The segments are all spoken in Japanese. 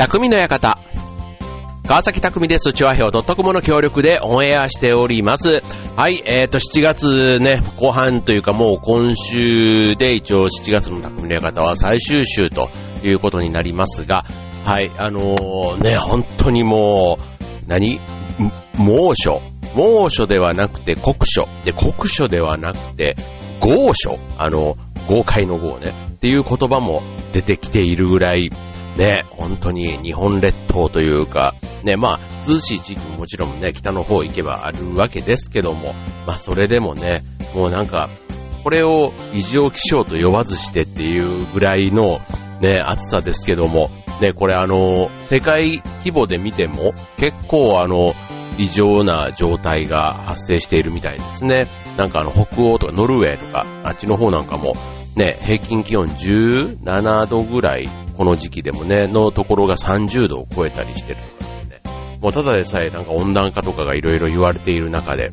匠の館。川崎匠です。チュアヘオ .com の協力でオンエアしております。はい、えっ、と、7月ね、後半というかもう今週で一応7月の匠の館は最終週ということになりますが、はい、あのーね、本当にもう、何？猛暑。猛暑ではなくて酷暑。で、酷暑ではなくて豪暑。あの、豪快の豪ね。っていう言葉も出てきているぐらい、ね、本当に日本列島というか、ね、まあ、涼しい地域ももちろんね、北の方行けばあるわけですけども、まあ、それでもね、もうなんか、これを異常気象と呼ばずしてっていうぐらいのね、暑さですけども、ね、これあの、世界規模で見ても結構あの、異常な状態が発生しているみたいですね。なんかあの、北欧とかノルウェーとか、あっちの方なんかも、ね、平均気温17度ぐらい、この時期でもね、のところが30度を超えたりしてるとかね。もうただでさえなんか温暖化とかがいろいろ言われている中で、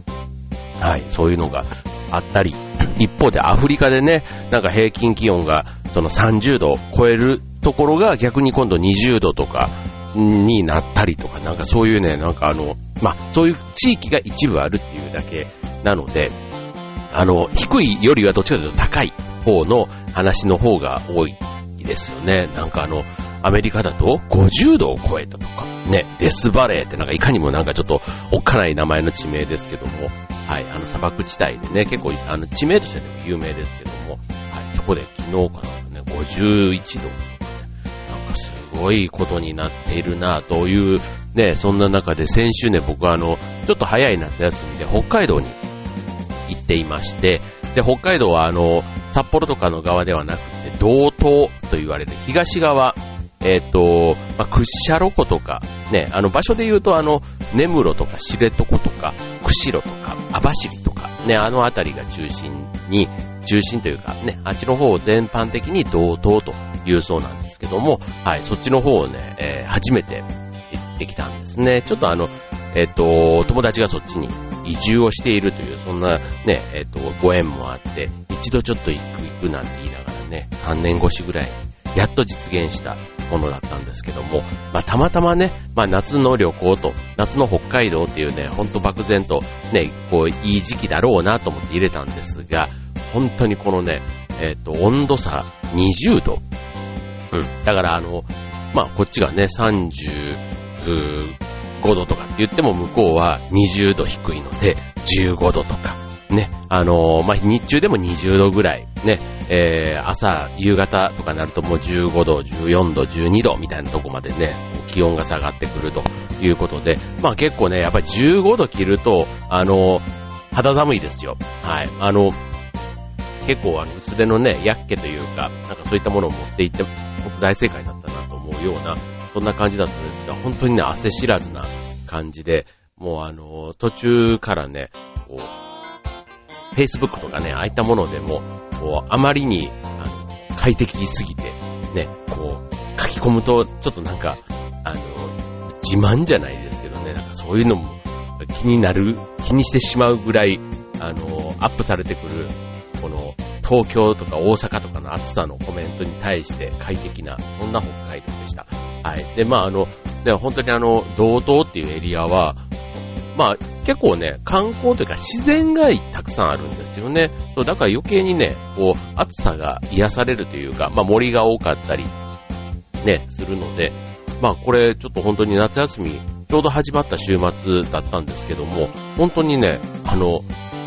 はい、そういうのがあったり、一方でアフリカでね、なんか平均気温がその30度を超えるところが逆に今度20度とかになったりとか、なんかそういうね、なんかあの、まあ、そういう地域が一部あるっていうだけなので、あの、低いよりはどっちかというと高い方の話の方が多いですよね。なんかあの、アメリカだと50度を超えたとか、ね、デスバレーってなんかいかにもなんかちょっとおっかない名前の地名ですけども、はい、あの砂漠地帯でね、結構あの地名としては有名ですけども、はい、そこで昨日かな、ね、51度、なんかすごいことになっているなという、ね、そんな中で先週ね、僕はあの、ちょっと早い夏休みで北海道に行っていまして、で、北海道はあの、札幌とかの側ではなく、道東と言われる東側、えっ、と、まあ、屈斜路湖とか、ね、あの場所で言うとあの、根室とか知床とか、釧路とか、網走とか、ね、あの辺りが中心に、中心というかね、あっちの方を全般的に道東というそうなんですけども、はい、そっちの方をね、えー初めて行ってきたんですね。ちょっとあの、えっ、と、友達がそっちに移住をしているという、そんなね、えっ、と、ご縁もあって、一度ちょっと行く行くなんて言いながらね、3年越しぐらい、やっと実現したものだったんですけども、まあ、たまたまね、まあ、夏の旅行と、夏の北海道っていうね、ほんと漠然と、ね、こう、いい時期だろうなと思って入れたんですが、本当にこのね、えっ、と、温度差20度。うん。だからあの、まあ、こっちがね、35度とかって言っても向こうは20度低いので、15度とか、ね、あのまあ、日中でも20度ぐらい、ね、えー、朝、夕方とかになるともう15度、14度、12度みたいなとこまでね、気温が下がってくるということで、まあ結構ね、やっぱり15度切ると、あの肌寒いですよ。はい。あの、結構あの、薄手のね、ヤッケというか、なんかそういったものを持っていって、本当大正解だったなと思うような、そんな感じだったんですが、本当にね、汗知らずな感じで、もうあの、途中からね、こう、Facebook とかね、ああいったものでも、こう、あまりに、あの、快適すぎて、ね、こう、書き込むと、ちょっとなんか、あの、自慢じゃないですけどね、なんかそういうのも気になる、気にしてしまうぐらい、あの、アップされてくる、この、東京とか大阪とかの暑さのコメントに対して快適な、そんな北海道でした。はい。で、まああの、ね、本当にあの、道東っていうエリアは、まあ結構ね、観光というか自然がたくさんあるんですよね。そう、だから余計にね、こう、暑さが癒されるというか、まあ森が多かったり、ね、するので、まあこれちょっと本当に夏休み、ちょうど始まった週末だったんですけども、本当にね、あの、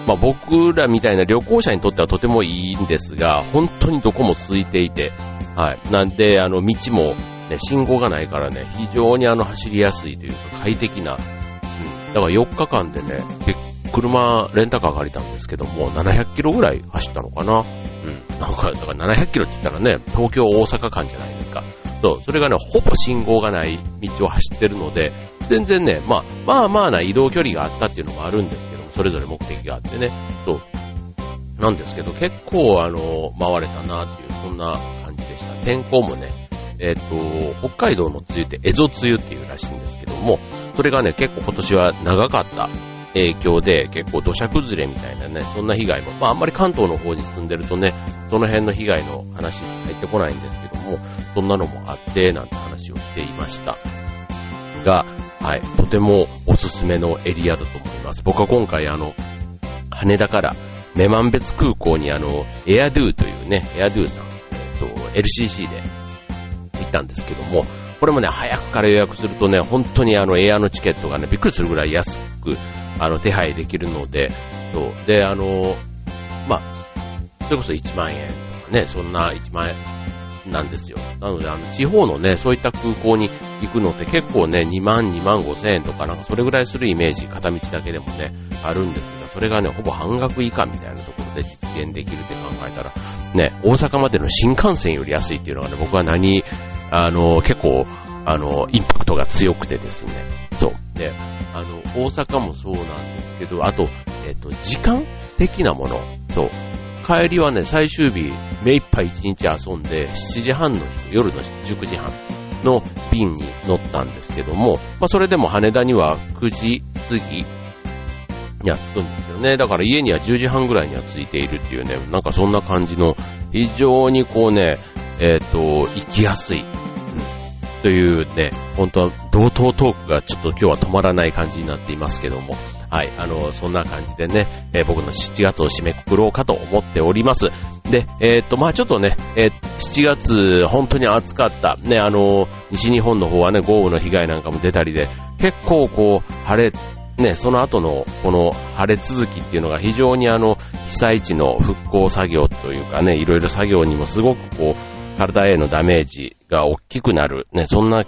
まあ僕らみたいな旅行者にとってはとてもいいんですが、本当にどこも空いていて、はい。なんで、あの、道も、ね、信号がないからね、非常にあの、走りやすいというか、快適な、だから4日間でね、車、レンタカー借りたんですけども、700キロぐらい走ったのかなうん。なんか、だから700キロって言ったらね、東京、大阪間じゃないですか。そう、それがね、ほぼ信号がない道を走ってるので、全然ね、まあ、まあまあな移動距離があったっていうのもあるんですけども、それぞれ目的があってね、そう。なんですけど、結構、あの、回れたなっていう、そんな感じでした。天候もね、えっ、と、北海道の梅雨って、蝦夷梅雨っていうらしいんですけども、それがね、結構今年は長かった影響で結構土砂崩れみたいなね、そんな被害も、まああんまり関東の方に住んでるとね、その辺の被害の話入ってこないんですけども、そんなのもあって、なんて話をしていました。が、はい、とてもおすすめのエリアだと思います。僕は今回あの、羽田から女満別空港にあの、エアドゥというね、エアドゥさん、えっと、LCC でったんですけども、これもね、早くから予約するとね、本当にあの、エアのチケットがね、びっくりするぐらい安く、あの、手配できるので、そう。で、あの、まあ、それこそ1万円とかね、そんな1万円なんですよ。なので、あの、地方のね、そういった空港に行くのって結構ね、2万、2万5千円とかなんかそれぐらいするイメージ、片道だけでもね、あるんですが、それがね、ほぼ半額以下みたいなところで実現できるって考えたら、ね、大阪までの新幹線より安いっていうのがね、僕は何、あの、結構、あの、インパクトが強くてですね。そう。で、あの、大阪もそうなんですけど、あと、えっ、と、時間的なもの。そう。帰りはね、最終日、目いっぱい一日遊んで、7時半の夜の19時半の便に乗ったんですけども、まあそれでも羽田には9時過ぎには着くんですよね。だから家には10時半ぐらいには着いているっていうね、なんかそんな感じの、非常にこうね、えっ、ー、と、行きやすい、というね、本当は同等トークがちょっと今日は止まらない感じになっていますけども、はい、あの、そんな感じでね、えー、僕の7月を締めくくろうかと思っております。で、えー、っと、まあちょっとね、えー、7月本当に暑かった。ね、あの、西日本の方はね、豪雨の被害なんかも出たりで、結構こう、晴れ、ね、その後のこの晴れ続きっていうのが非常にあの、被災地の復興作業というかね、いろいろ作業にもすごくこう、体へのダメージが大きくなる、ね、そんな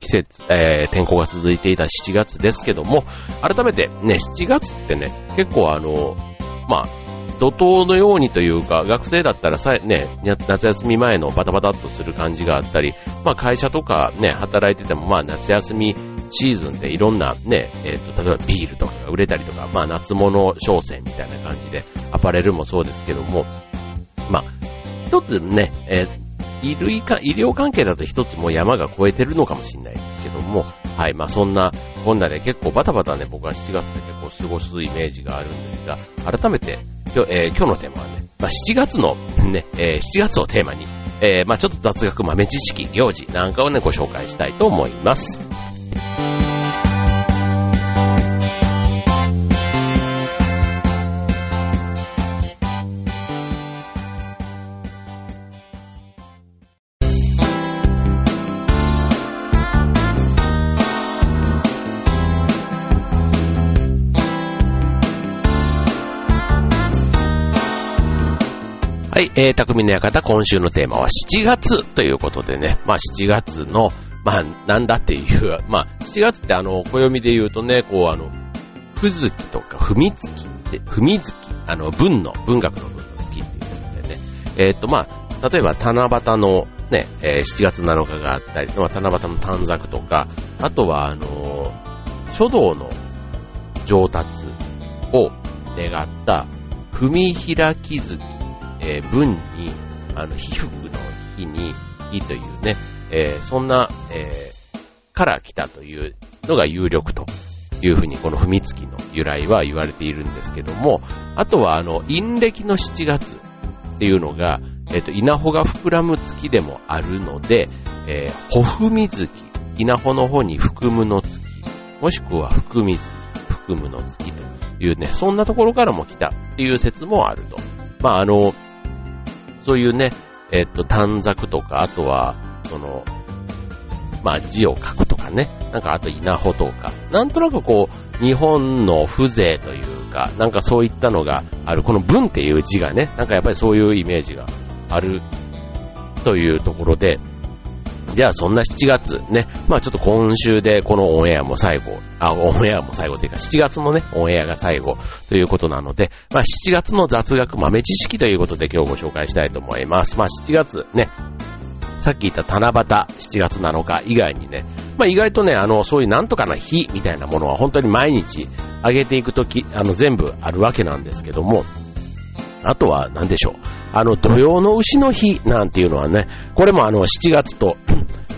季節、えー、天候が続いていた7月ですけども、改めてね、7月ってね、結構あの、まあ、怒涛のようにというか、学生だったらさ、ね、夏休み前のバタバタっとする感じがあったり、まあ会社とかね、働いてても、まあ夏休みシーズンでいろんなね、えっ、ー、と、例えばビールとかが売れたりとか、まあ夏物商戦みたいな感じで、アパレルもそうですけども、まあ、一つね、えー医類か、医療関係だと一つも山が越えてるのかもしれないですけども、はい、まあそんな、こんなで結構バタバタね、僕は7月で結構過ごすイメージがあるんですが、改めて、今日、えー、今日のテーマはね、まあ7月のね、えー、7月をテーマに、えー、まあちょっと雑学豆知識、行事なんかをね、ご紹介したいと思います。はい、えー、匠の館、今週のテーマは7月ということでね、まあ7月の、まあなんだっていう、まあ7月ってあの、暦で言うとね、こうあの、ふずきとか、ふみつきって、ふみずき、あの、文の、文学の文の月っていうことでね、えー、とまあ、例えば七夕のね、えー、7月7日があったり、まあ、七夕の短冊とか、あとはあの書道の上達を願った、踏み開き月えー、文に、あの、被服の日に月というね、えー、そんな、えー、から来たというのが有力というふうに、この踏みつきの由来は言われているんですけども、あとは、あの、陰暦の7月っていうのが、えっ、と、稲穂が膨らむ月でもあるので、えー、ほふみ月、稲穂の方に含むの月、もしくは含み月、含むの月というね、そんなところからも来たっていう説もあると。まあ、あの、そういうね、えっと、短冊とか、あとは、その、まあ字を書くとかね、なんかあと稲穂とか、なんとなくこう、日本の風情というか、なんかそういったのがある、この文っていう字がね、なんかやっぱりそういうイメージがあるというところで、じゃあそんな7月ね、まあちょっと今週でこのオンエアも最後、あ、オンエアも最後というか7月のね、オンエアが最後ということなので、まあ7月の雑学豆知識ということで今日ご紹介したいと思います。まあ7月ね、さっき言った七夕7月7日以外にね、まあ意外とね、あの、そういうなんとかな日みたいなものは本当に毎日上げていくとき、あの全部あるわけなんですけども、あとは何でしょう。あの、土曜の牛の日なんていうのはね、これもあの、7月と、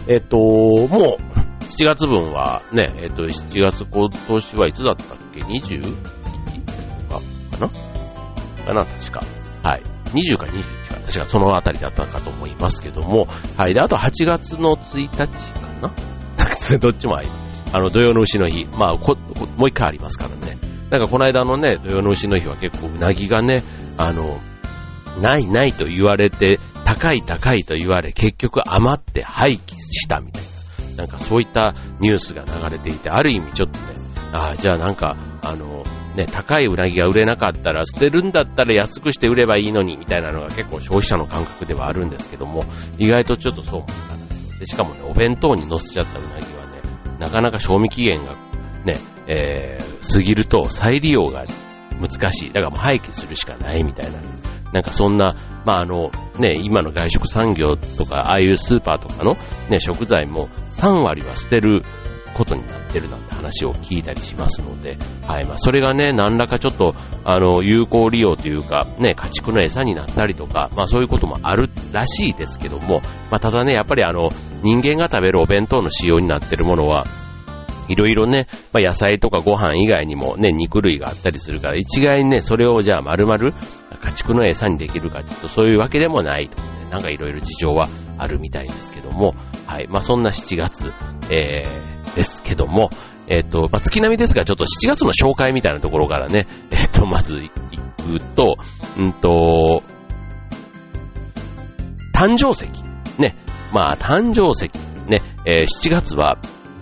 えっと、もう、7月分はね、えっ、と、7月今年はいつだったっけ ?21? かな？かな確か。はい。20か21か。確かそのあたりだったかと思いますけども。はい。で、あと8月の1日かな？どっちもあい。あの、土曜の牛の日。まあこ、もう一回ありますからね。なんかこの間のね、土曜の牛の日は結構うなぎがね、あの、ないないと言われて、高い高いと言われ、結局余って廃棄したみたいな。なんかそういったニュースが流れていて、ある意味ちょっとね、ああ、じゃあなんか、あの、ね、高いうなぎが売れなかったら、捨てるんだったら安くして売ればいいのに、みたいなのが結構消費者の感覚ではあるんですけども、意外とちょっとそうもいかないで。しかもね、お弁当に乗せちゃったうなぎはね、なかなか賞味期限がね、えー、過ぎると再利用が難しい。だからもう廃棄するしかないみたいな。なんかそんな、まああの、ね、今の外食産業とか、ああいうスーパーとかのね、食材も3割は捨てることになってるなんて話を聞いたりしますので、はい、まあそれがね、何らかちょっと、あの、有効利用というか、ね、家畜の餌になったりとか、まあそういうこともあるらしいですけども、まあただね、やっぱりあの、人間が食べるお弁当の仕様になってるものは、いろいろね、まあ、野菜とかご飯以外にもね、肉類があったりするから、一概にね、それをじゃあ丸々家畜の餌にできるかというと、そういうわけでもないとね、なんかいろいろ事情はあるみたいですけども、はい。まあ、そんな7月、えー、ですけども、えっ、ー、と、まあ、月並みですが、ちょっと7月の紹介みたいなところからね、えっ、ー、と、まず行くと、うんと、誕生石。ね。まあ、誕生石。ね。えー、7月は、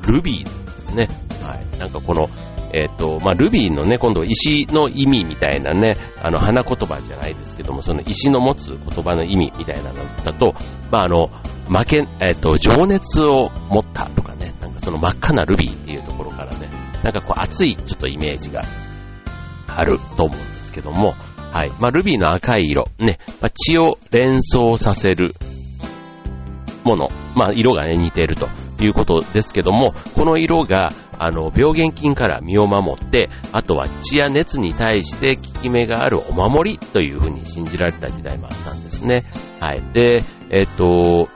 ルビーですね。はい。なんかこの、えっ、ー、と、まあ、ルビーのね、今度石の意味みたいなね、あの、花言葉じゃないですけども、その石の持つ言葉の意味みたいなのだと、まあ、あの、負け、えっ、ー、と、情熱を持ったとかね、なんかその真っ赤なルビーっていうところからね、なんかこう熱いちょっとイメージがあると思うんですけども、はい。まあ、ルビーの赤い色、ね、まあ、血を連想させるもの、まあ、色がね、似ているということですけども、この色が、あの、病原菌から身を守って、あとは血や熱に対して効き目があるお守りというふうに信じられた時代もあったんですね。はい。で、えっと、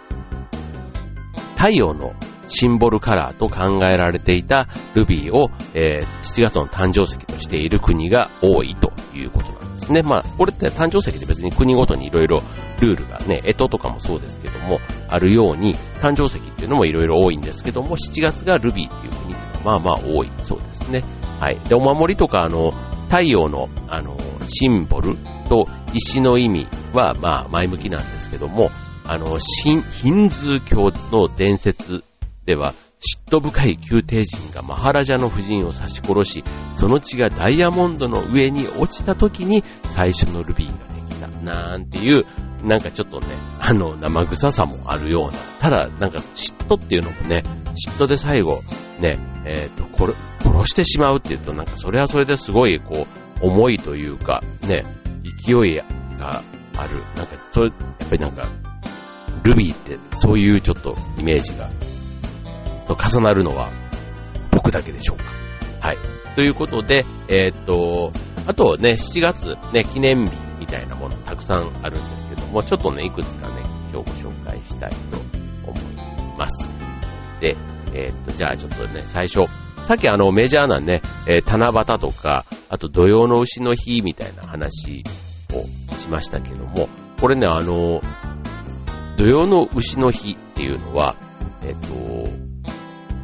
太陽のシンボルカラーと考えられていたルビーを、えー、7月の誕生石としている国が多いということなんですね。まあ、これって誕生石で別に国ごとにいろいろルールがね、干支とかもそうですけども、あるように、誕生石っていうのもいろいろ多いんですけども、7月がルビーっていう国ってまあまあ多いそうですね。はい。で、お守りとか、あの、太陽の、あの、シンボルと石の意味は、まあ、前向きなんですけども、あの、ヒンズー教の伝説では、嫉妬深い宮廷人がマハラジャの夫人を刺し殺し、その血がダイヤモンドの上に落ちた時に最初のルビーができた。なんていう、なんかちょっとね、あの、生臭さもあるような。ただ、なんか嫉妬っていうのもね、嫉妬で最後、ね、えっ、ー、と、殺、してしまうっていうと、なんかそれはそれですごい、こう、重いというか、ね、勢いがある。なんか、それ、やっぱりなんか、ルビーってそういうちょっとイメージがと重なるのは僕だけでしょうか。はい。ということで、えー、っと、あとね、7月ね、記念日みたいなものたくさんあるんですけども、ちょっとね、いくつかね、今日ご紹介したいと思います。で、えー、っと、じゃあちょっとね、最初、さっきあのメジャーなね、えー、七夕とか、あと土曜の牛の日みたいな話をしましたけども、これね、あの、土曜の牛の日っていうのは、えっ、と、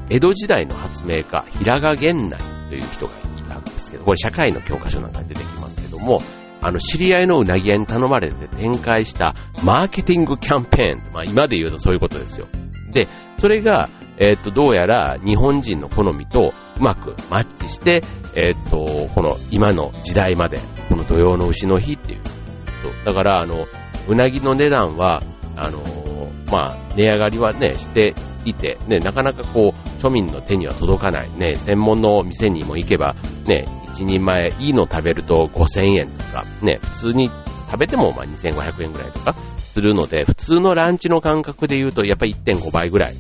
江戸時代の発明家、平賀源内という人がいたんですけど、これ社会の教科書なんかに出てきますけども、あの、知り合いのうなぎ屋に頼まれて展開したマーケティングキャンペーン。まあ今で言うとそういうことですよ。で、それが、えっ、と、どうやら日本人の好みとうまくマッチして、えっ、と、この今の時代まで、この土曜の牛の日っていう。だから、あの、うなぎの値段は、あの、まあ、値上がりはね、していて、ね、なかなかこう、庶民の手には届かない、ね、専門の店にも行けば、ね、一人前いいの食べると5000円とか、ね、普通に食べてもまあ2500円ぐらいとかするので、普通のランチの感覚で言うと、やっぱり1.5倍ぐらい、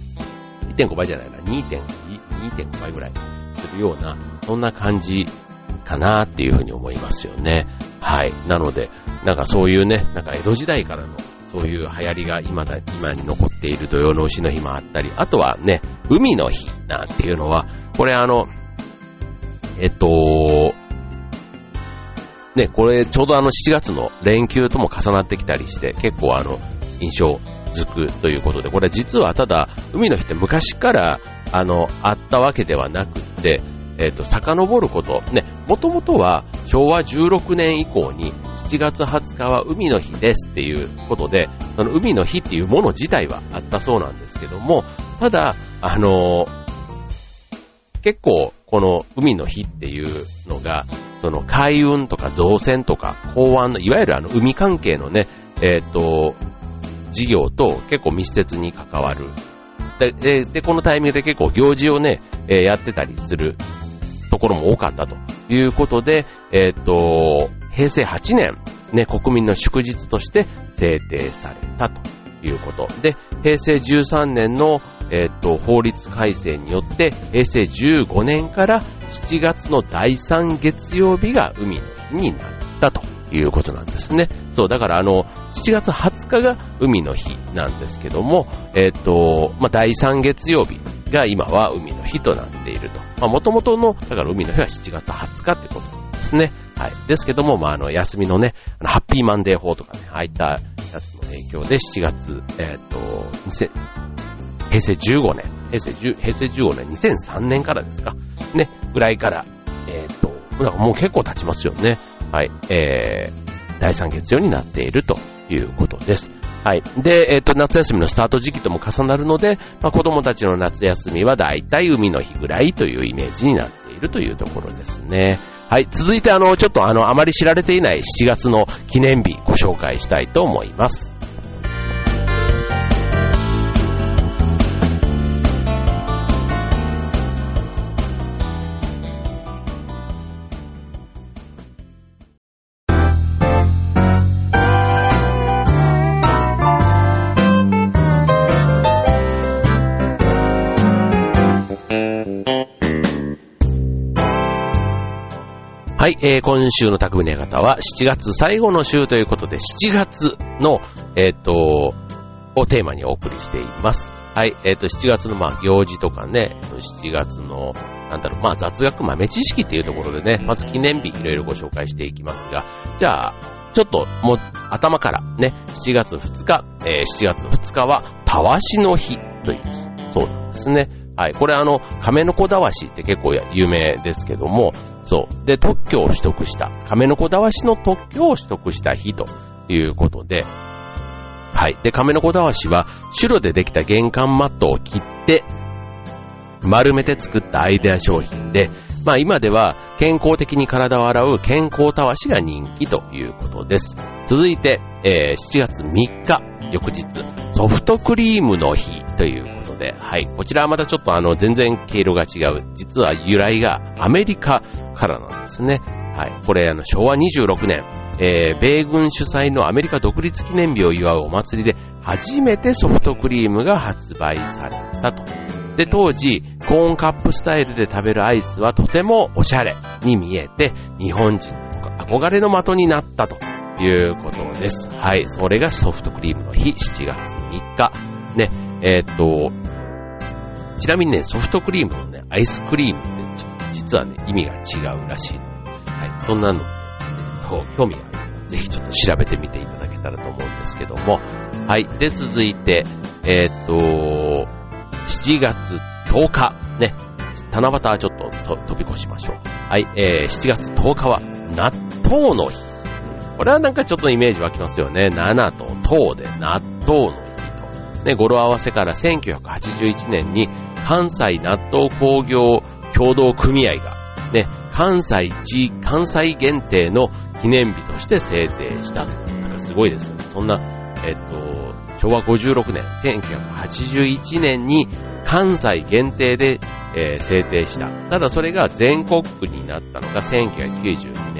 1.5倍じゃないな、2.5倍ぐらいするような、そんな感じかなっていうふうに思いますよね。はい。なので、なんかそういうね、なんか江戸時代からのそういう流行りが今だ、今に残っている土曜の牛の日もあったり、あとはね、海の日なんていうのは、これあの、えっと、ね、これちょうどあの7月の連休とも重なってきたりして、結構あの、印象づくということで、これ実はただ、海の日って昔からあの、あったわけではなくって、えっ、ー、と、遡ること、ね、もともとは昭和16年以降に7月20日は海の日ですっていうことで、その海の日っていうもの自体はあったそうなんですけども、ただ、あの、結構この海の日っていうのが、その海運とか造船とか港湾の、いわゆるあの海関係のね、えっ、ー、と、事業と結構密接に関わる。で、で、このタイミングで結構行事をね、えやってたりするところも多かったということで、えっ、と、平成8年、ね、国民の祝日として制定されたということ。で、平成13年の、えっ、と、法律改正によって、平成15年から7月の第3月曜日が海の日になったということなんですね。そう、だからあの、7月20日が海の日なんですけども、えっ、ー、と、まあ、第3月曜日が今は海の日となっていると。まあ、元々の、だから海の日は7月20日ってことですね。はい。ですけども、まあ、あの、休みのね、あのハッピーマンデー法とかね、ああいったやつの影響で7月、えっ、ー、と、平成15年、平成10、平成15年、2003年からですか、ね、ぐらいから、えっ、ー、と、だかもう結構経ちますよね。はい、えー、第3月曜になっているということです。はい。で、えっ、ー、と、夏休みのスタート時期とも重なるので、まあ、子供たちの夏休みはだいたい海の日ぐらいというイメージになっているというところですね。はい。続いて、あの、ちょっとあの、あまり知られていない7月の記念日ご紹介したいと思います。はい、えー、今週の匠の方は7月最後の週ということで、7月の、えっ、ー、と、をテーマにお送りしています。はい、えっ、ー、と、7月のまあ行事とかね、7月の、なんだろう、まあ雑学豆知識っていうところでね、まず記念日いろいろご紹介していきますが、じゃあ、ちょっともう頭からね、7月2日、えー、7月2日はたわしの日という、そうなんですね。はい。これあの、亀の子だわしって結構有名ですけども、そう。で、特許を取得した。亀の子だわしの特許を取得した日ということで、はい。で、亀の子だわしは、白でできた玄関マットを切って、丸めて作ったアイデア商品で、まあ今では健康的に体を洗う健康たわしが人気ということです。続いて、えー、7月3日、翌日、ソフトクリームの日ということで、はい。こちらはまたちょっとあの、全然経路が違う。実は由来がアメリカからなんですね。はい。これあの、昭和26年、えー、米軍主催のアメリカ独立記念日を祝うお祭りで初めてソフトクリームが発売されたと。で、当時、コーンカップスタイルで食べるアイスはとてもおしゃれに見えて、日本人の憧れの的になったということです。はい。それがソフトクリームの日、7月3日。ね、えー、っと、ちなみにね、ソフトクリームのね、アイスクリームってちょっと実はね、意味が違うらしい。はい。そんなの、えっと、興味があるぜひちょっと調べてみていただけたらと思うんですけども。はい。で、続いて、えー、っと、7月10日、ね、七夕はちょっと飛び越しましょう。はい、えー、7月10日は納豆の日。これはなんかちょっとイメージ湧きますよね。7と糖で納豆の日と。ね、語呂合わせから1981年に関西納豆工業協同組合が、ね、関西地、関西限定の記念日として制定したと。なんかすごいですよね。そんな、えっと、昭和56年、1981年に関西限定で、えー、制定した。ただそれが全国区になったのが1992年、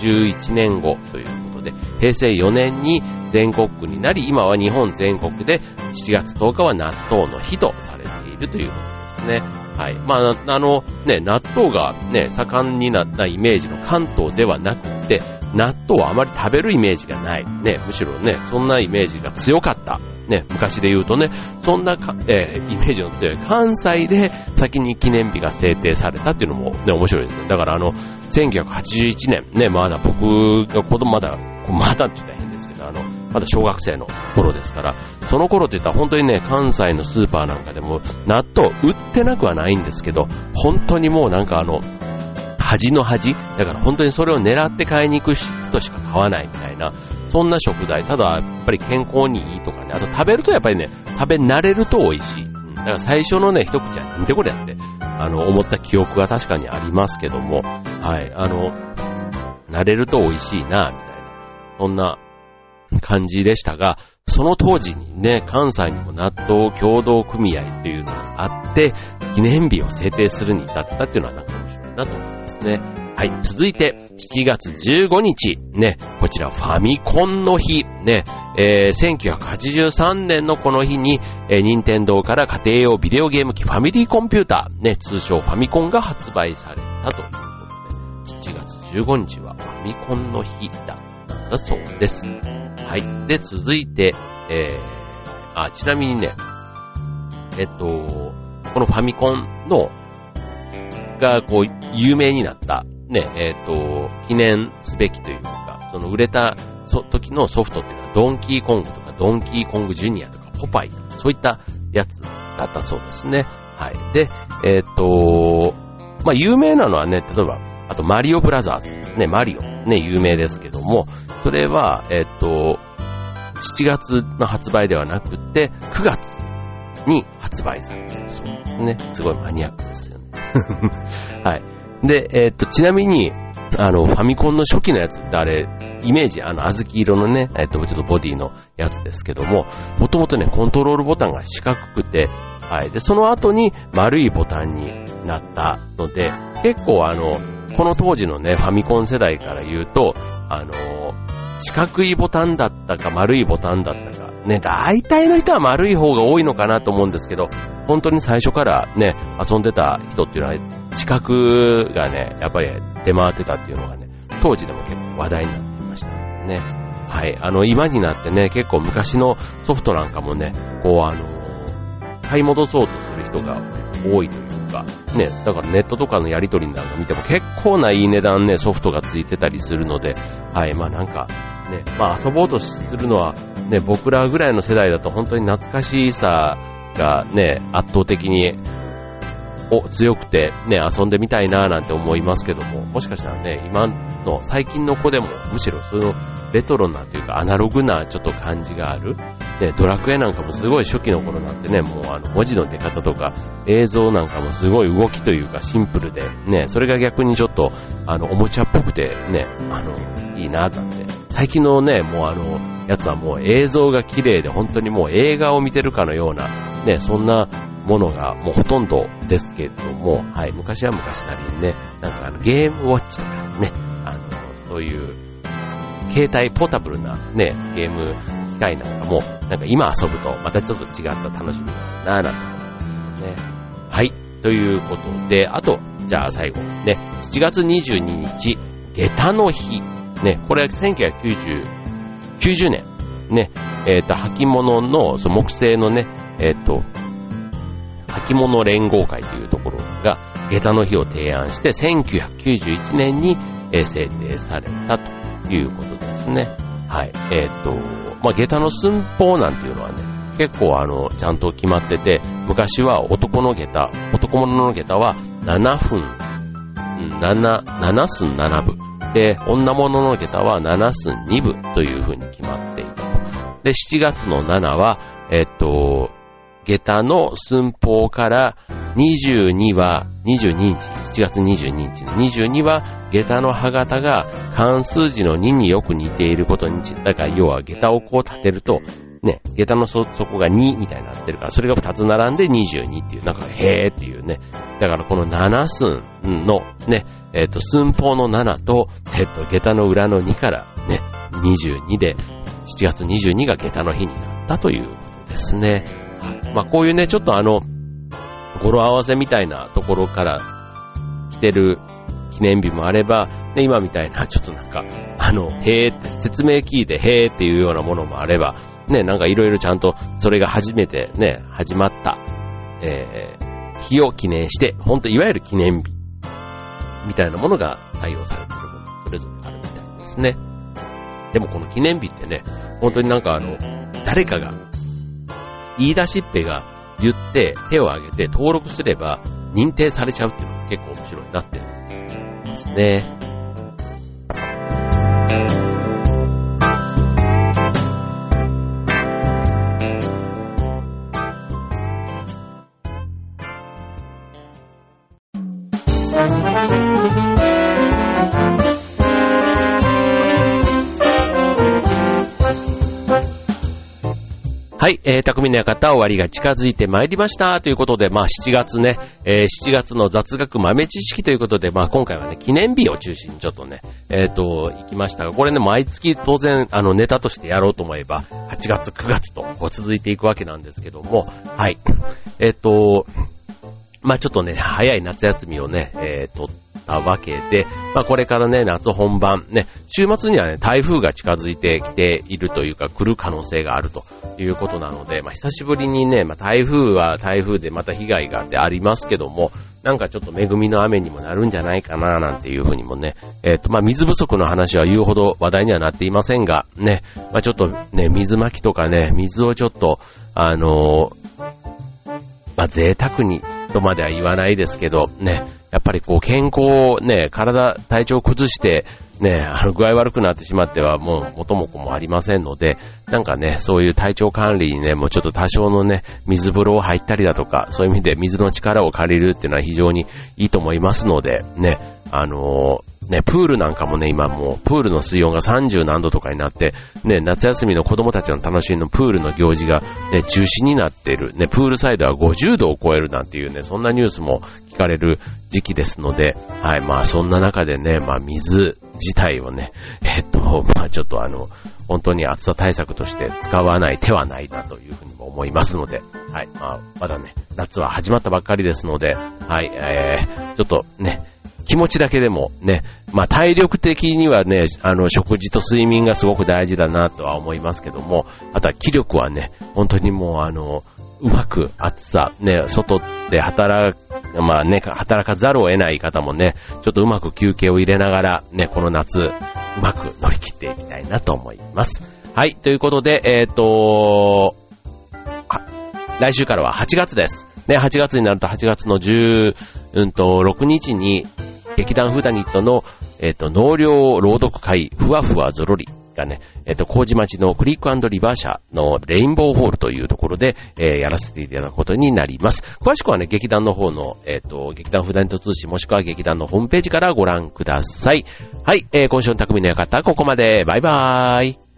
11年後ということで、平成4年に全国区になり、今は日本全国で7月10日は納豆の日とされているということですね。はい。まあ、あの、ね、納豆がね、盛んになったイメージの関東ではなくて、納豆はあまり食べるイメージがない。ね、むしろね、そんなイメージが強かった。ね、昔で言うとね、そんなか、えー、イメージの強い関西で先に記念日が制定されたっていうのもね、面白いですね。だからあの、1981年、ね、まだ僕が子供まだ、まだって言ったら変ですけど、あの、まだ小学生の頃ですから、その頃って言ったら本当にね、関西のスーパーなんかでも納豆売ってなくはないんですけど、本当にもうなんかあの、端の端だから本当にそれを狙って買いに行く人しか買わないみたいな、そんな食材。ただ、やっぱり健康にいいとかね、あと食べるとやっぱりね、食べ慣れると美味しい。だから最初のね、一口はなんでこれやって、あの、思った記憶が確かにありますけども、はい、あの、慣れると美味しいな、みたいな、そんな感じでしたが、その当時にね、関西にも納豆協同組合というのがあって、記念日を制定するに至ったっていうのはなんか面白いなと思いますね。はい。続いて、7月15日。ね。こちら、ファミコンの日。ね。えー、1983年のこの日に、えー、任天堂から家庭用ビデオゲーム機ファミリーコンピューター、ね、通称ファミコンが発売されたということで、7月15日はファミコンの日だったそうです。はい。で、続いて、えー、あ、ちなみにね、えっと、このファミコンの、が、こう、有名になった、ね、えっ、ー、と、記念すべきというか、その売れた時のソフトっていうのは、ドンキーコングとか、ドンキーコングジュニアとか、ポパイとか、そういったやつだったそうですね。はい。で、えっ、ー、と、まあ、有名なのはね、例えば、あと、マリオブラザーズ。ね、マリオ。ね、有名ですけども、それは、えっ、ー、と、7月の発売ではなくて、9月に発売されてるそうですね。すごいマニアックですよね。はい。で、えー、っと、ちなみに、あの、ファミコンの初期のやつってあれ、イメージ、あの、小豆色のね、えっと、ちょっとボディのやつですけども、もともとね、コントロールボタンが四角くて、はい。で、その後に丸いボタンになったので、結構あの、この当時のね、ファミコン世代から言うと、あの、四角いボタンだったか丸いボタンだったか、ね、大体の人は丸い方が多いのかなと思うんですけど、本当に最初からね、遊んでた人っていうのは、四角がね、やっぱり出回ってたっていうのがね、当時でも結構話題になっていましたね。はい。あの、今になってね、結構昔のソフトなんかもね、こうあの、買い戻そうとする人が多いというか、ね、だからネットとかのやりとりなんか見ても結構ないい値段ね、ソフトがついてたりするので、はい、まあなんか、ね、まあ遊ぼうとするのは、ね、僕らぐらいの世代だと本当に懐かしさがね、圧倒的にお強くてね、遊んでみたいななんて思いますけども、もしかしたらね、今の最近の子でもむしろそのレトロなというかアナログなちょっと感じがある。ね、ドラクエなんかもすごい初期の頃なんてね、もうあの文字の出方とか映像なんかもすごい動きというかシンプルで、ね、それが逆にちょっとあのおもちゃっぽくてね、あの、いいなぁなんて。最近のね、もうあの、やつはもう映像が綺麗で本当にもう映画を見てるかのような、ね、そんなものがもうほとんどですけども、はい、昔は昔なりにね、なんかあのゲームウォッチとかね、あの、そういう携帯ポータブルなね、ゲーム機械なんかも、なんか今遊ぶとまたちょっと違った楽しみだなぁなんて思いますね。はい。ということで、あと、じゃあ最後、ね、7月22日、下駄の日。ね、これは1990、90年。ね、えっ、ー、と、履物の、その木製のね、えっ、ー、と、履物連合会というところが、下駄の日を提案して、1991年に制定されたということですね。はい。えっ、ー、と、まあ、下駄の寸法なんていうのはね、結構あの、ちゃんと決まってて、昔は男の下駄、男物の下駄は7分、7、7寸7分。で、女物の下駄は7寸2分という風に決まっていたと。で、7月の7は、えっ、ー、と、下駄の寸法から22は、22日、7月22日の22は、下駄の歯型が関数字の2によく似ていることに、だから要は下駄をこう立てると、ね、下駄の底が2みたいになってるから、それが2つ並んで22っていう、なんか、へーっていうね。だからこの7寸のね、えっ、ー、と、寸法の7と、えっ、ー、と、下駄の裏の2からね、22で、7月22が下駄の日になったということですね。まあ、こういうね、ちょっとあの、語呂合わせみたいなところから来てる記念日もあれば、ね、今みたいな、ちょっとなんか、あの、へーって、説明聞いてへーっていうようなものもあれば、ね、なんかいろいろちゃんとそれが初めてね、始まった、えー、日を記念して、ほんといわゆる記念日みたいなものが採用されてるもの、それぞれあるみたいですね。でもこの記念日ってね、本当になんかあの、誰かが、言い出しっぺが言って手を挙げて登録すれば認定されちゃうっていうのが結構面白いなってですね。はい、えー、匠の館終わりが近づいてまいりましたということで、まあ7月ね、えー、7月の雑学豆知識ということで、まあ今回はね、記念日を中心にちょっとね、えっ、ー、と、行きましたが、これね、毎月当然、あの、ネタとしてやろうと思えば、8月、9月とこう続いていくわけなんですけども、はい。えっ、ー、と、まあちょっとね、早い夏休みをね、えー、とったわけで、まあこれからね、夏本番、ね、週末にはね、台風が近づいてきているというか、来る可能性があるということなので、まあ久しぶりにね、まあ台風は台風でまた被害があってありますけども、なんかちょっと恵みの雨にもなるんじゃないかな、なんていうふうにもね、えっ、ー、と、まあ水不足の話は言うほど話題にはなっていませんが、ね、まあちょっとね、水まきとかね、水をちょっと、あのー、まあ贅沢にとまでは言わないですけど、ね、やっぱりこう健康をね、体、体調を崩して、ね、あの具合悪くなってしまってはもう元も子もありませんので、なんかね、そういう体調管理にね、もうちょっと多少のね、水風呂を入ったりだとか、そういう意味で水の力を借りるっていうのは非常にいいと思いますので、ね、あのね、プールなんかもね、今もう、プールの水温が30何度とかになって、ね、夏休みの子供たちの楽しみのプールの行事が、ね、中止になっている。ね、プールサイドは50度を超えるなんていうね、そんなニュースも聞かれる時期ですので、はい、まあそんな中でね、まあ水自体をね、えっと、まあちょっとあの、本当に暑さ対策として使わない手はないなというふうにも思いますので、はい、まあまだね、夏は始まったばっかりですので、はい、えー、ちょっとね、気持ちだけでもね、まあ体力的にはね、あの食事と睡眠がすごく大事だなとは思いますけども、あとは気力はね、本当にもうあの、うまく暑さ、ね、外で働く、まあね、働かざるを得ない方もね、ちょっとうまく休憩を入れながら、ね、この夏、うまく乗り切っていきたいなと思います。はい、ということで、えっ、ー、と、来週からは8月です。ね、8月になると8月の10、うんと、6日に、劇団フーダニットの、えっ、ー、と、納涼朗読会、ふわふわぞろりがね、えっ、ー、と、麹町のクリックリバー社のレインボーホールというところで、えー、やらせていただくことになります。詳しくはね、劇団の方の、えっ、と、劇団フーダニット通信もしくは劇団のホームページからご覧ください。はい、えー、今週の匠の館、ここまで。バイバーイ。